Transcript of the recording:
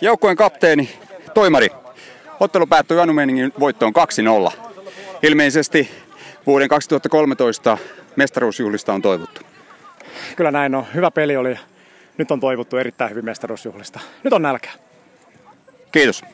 Joukkueen kapteeni, toimari. Ottelu päättyi Anumeningin voittoon 2-0. Ilmeisesti vuoden 2013 mestaruusjuhlista on toivottu. Kyllä näin on. Hyvä peli oli. Nyt on toivottu erittäin hyvin mestaruusjuhlista. Nyt on nälkä. Kiitos.